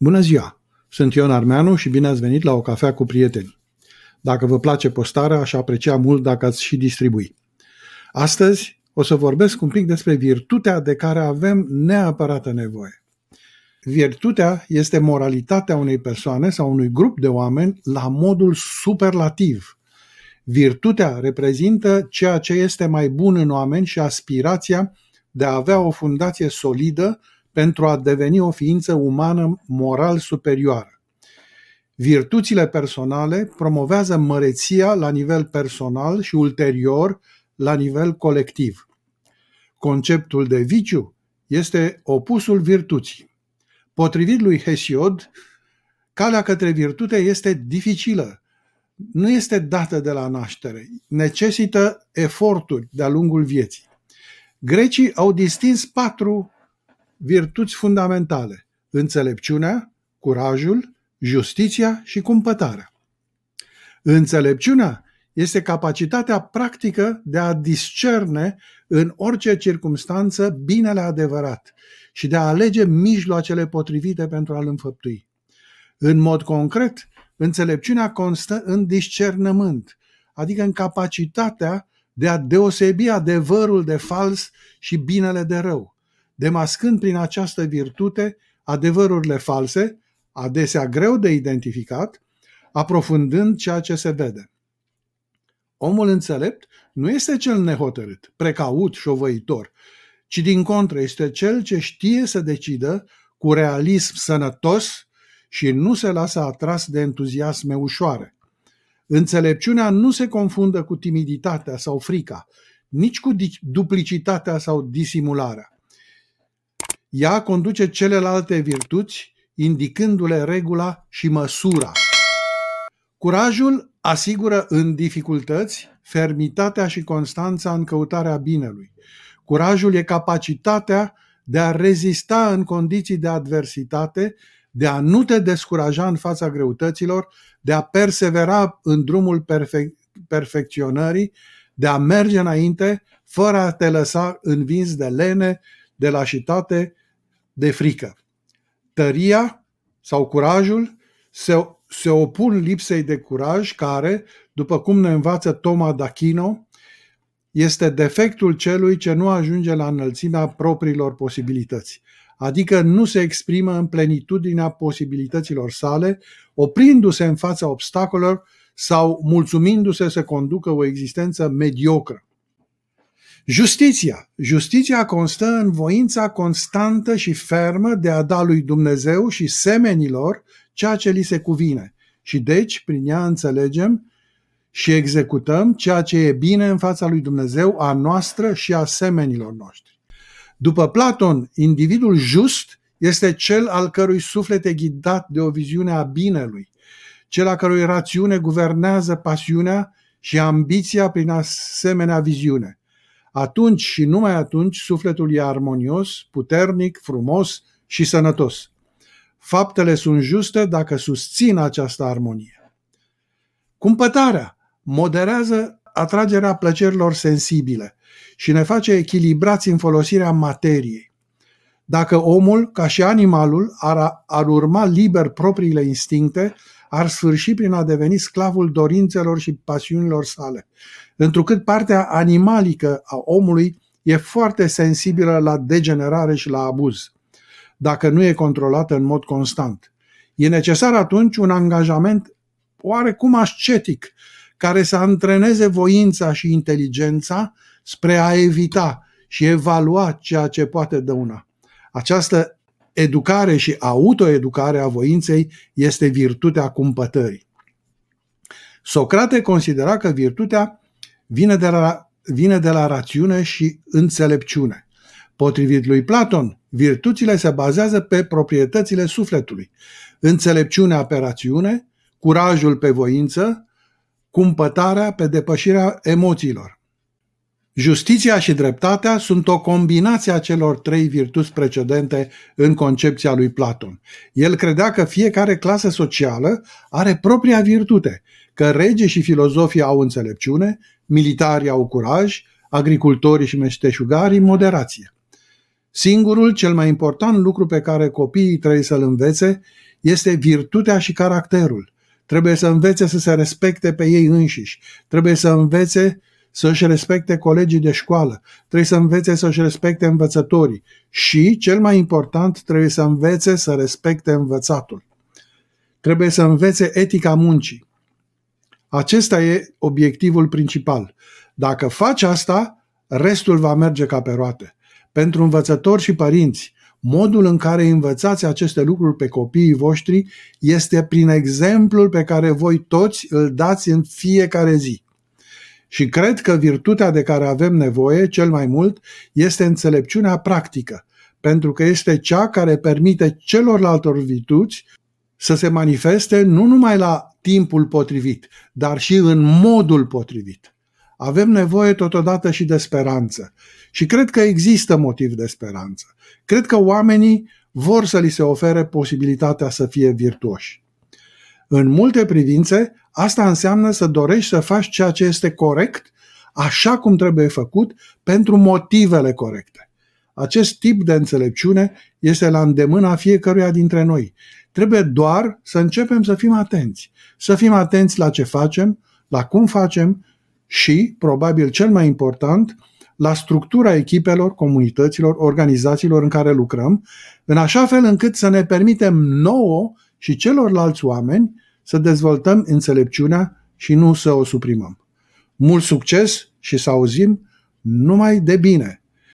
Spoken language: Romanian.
Bună ziua! Sunt Ion Armeanu și bine ați venit la o cafea cu prieteni. Dacă vă place postarea, aș aprecia mult dacă ați și distribui. Astăzi o să vorbesc un pic despre virtutea de care avem neapărată nevoie. Virtutea este moralitatea unei persoane sau unui grup de oameni la modul superlativ. Virtutea reprezintă ceea ce este mai bun în oameni și aspirația de a avea o fundație solidă pentru a deveni o ființă umană moral superioară. Virtuțile personale promovează măreția la nivel personal și ulterior la nivel colectiv. Conceptul de viciu este opusul virtuții. Potrivit lui Hesiod, calea către virtute este dificilă, nu este dată de la naștere, necesită eforturi de-a lungul vieții. Grecii au distins patru virtuți fundamentale, înțelepciunea, curajul, justiția și cumpătarea. Înțelepciunea este capacitatea practică de a discerne în orice circunstanță binele adevărat și de a alege mijloacele potrivite pentru a-l înfăptui. În mod concret, înțelepciunea constă în discernământ, adică în capacitatea de a deosebi adevărul de fals și binele de rău, demascând prin această virtute adevărurile false, adesea greu de identificat, aprofundând ceea ce se vede. Omul înțelept nu este cel nehotărât, precaut, șovăitor, ci din contră este cel ce știe să decidă cu realism sănătos și nu se lasă atras de entuziasme ușoare. Înțelepciunea nu se confundă cu timiditatea sau frica, nici cu duplicitatea sau disimularea. Ea conduce celelalte virtuți, indicându-le regula și măsura. Curajul asigură în dificultăți fermitatea și constanța în căutarea binelui. Curajul e capacitatea de a rezista în condiții de adversitate, de a nu te descuraja în fața greutăților, de a persevera în drumul perfe- perfecționării, de a merge înainte fără a te lăsa învins de lene, de lașitate, de frică. Tăria sau curajul se, se opun lipsei de curaj care, după cum ne învață Toma D'Achino, este defectul celui ce nu ajunge la înălțimea propriilor posibilități, adică nu se exprimă în plenitudinea posibilităților sale, oprindu-se în fața obstacolelor sau mulțumindu-se să conducă o existență mediocră. Justiția. Justiția constă în voința constantă și fermă de a da lui Dumnezeu și semenilor ceea ce li se cuvine. Și deci, prin ea înțelegem și executăm ceea ce e bine în fața lui Dumnezeu, a noastră și a semenilor noștri. După Platon, individul just este cel al cărui suflet e ghidat de o viziune a binelui, cel a cărui rațiune guvernează pasiunea și ambiția prin asemenea viziune atunci și numai atunci sufletul e armonios, puternic, frumos și sănătos. Faptele sunt juste dacă susțin această armonie. Cumpătarea moderează atragerea plăcerilor sensibile și ne face echilibrați în folosirea materiei. Dacă omul, ca și animalul, ar, ar urma liber propriile instincte, ar sfârși prin a deveni sclavul dorințelor și pasiunilor sale, întrucât partea animalică a omului e foarte sensibilă la degenerare și la abuz, dacă nu e controlată în mod constant. E necesar atunci un angajament oarecum ascetic, care să antreneze voința și inteligența spre a evita și evalua ceea ce poate dăuna. Această educare și autoeducare a voinței este virtutea cumpătării. Socrate considera că virtutea vine de la, vine de la rațiune și înțelepciune. Potrivit lui Platon, virtuțile se bazează pe proprietățile sufletului, înțelepciunea pe rațiune, curajul pe voință, cumpătarea pe depășirea emoțiilor. Justiția și dreptatea sunt o combinație a celor trei virtuți precedente în concepția lui Platon. El credea că fiecare clasă socială are propria virtute, că rege și filozofii au înțelepciune, militarii au curaj, agricultorii și meșteșugarii moderație. Singurul, cel mai important lucru pe care copiii trebuie să-l învețe este virtutea și caracterul. Trebuie să învețe să se respecte pe ei înșiși. Trebuie să învețe să-și respecte colegii de școală. Trebuie să învețe să-și respecte învățătorii. Și, cel mai important, trebuie să învețe să respecte învățatul. Trebuie să învețe etica muncii. Acesta e obiectivul principal. Dacă faci asta, restul va merge ca pe roate. Pentru învățători și părinți, modul în care învățați aceste lucruri pe copiii voștri este prin exemplul pe care voi toți îl dați în fiecare zi. Și cred că virtutea de care avem nevoie cel mai mult este înțelepciunea practică, pentru că este cea care permite celorlaltor virtuți să se manifeste nu numai la timpul potrivit, dar și în modul potrivit. Avem nevoie totodată și de speranță. Și cred că există motiv de speranță. Cred că oamenii vor să li se ofere posibilitatea să fie virtuoși. În multe privințe, asta înseamnă să dorești să faci ceea ce este corect, așa cum trebuie făcut, pentru motivele corecte. Acest tip de înțelepciune este la îndemâna fiecăruia dintre noi. Trebuie doar să începem să fim atenți. Să fim atenți la ce facem, la cum facem și, probabil cel mai important, la structura echipelor, comunităților, organizațiilor în care lucrăm, în așa fel încât să ne permitem nouă și celorlalți oameni să dezvoltăm înțelepciunea și nu să o suprimăm. Mult succes și să auzim numai de bine!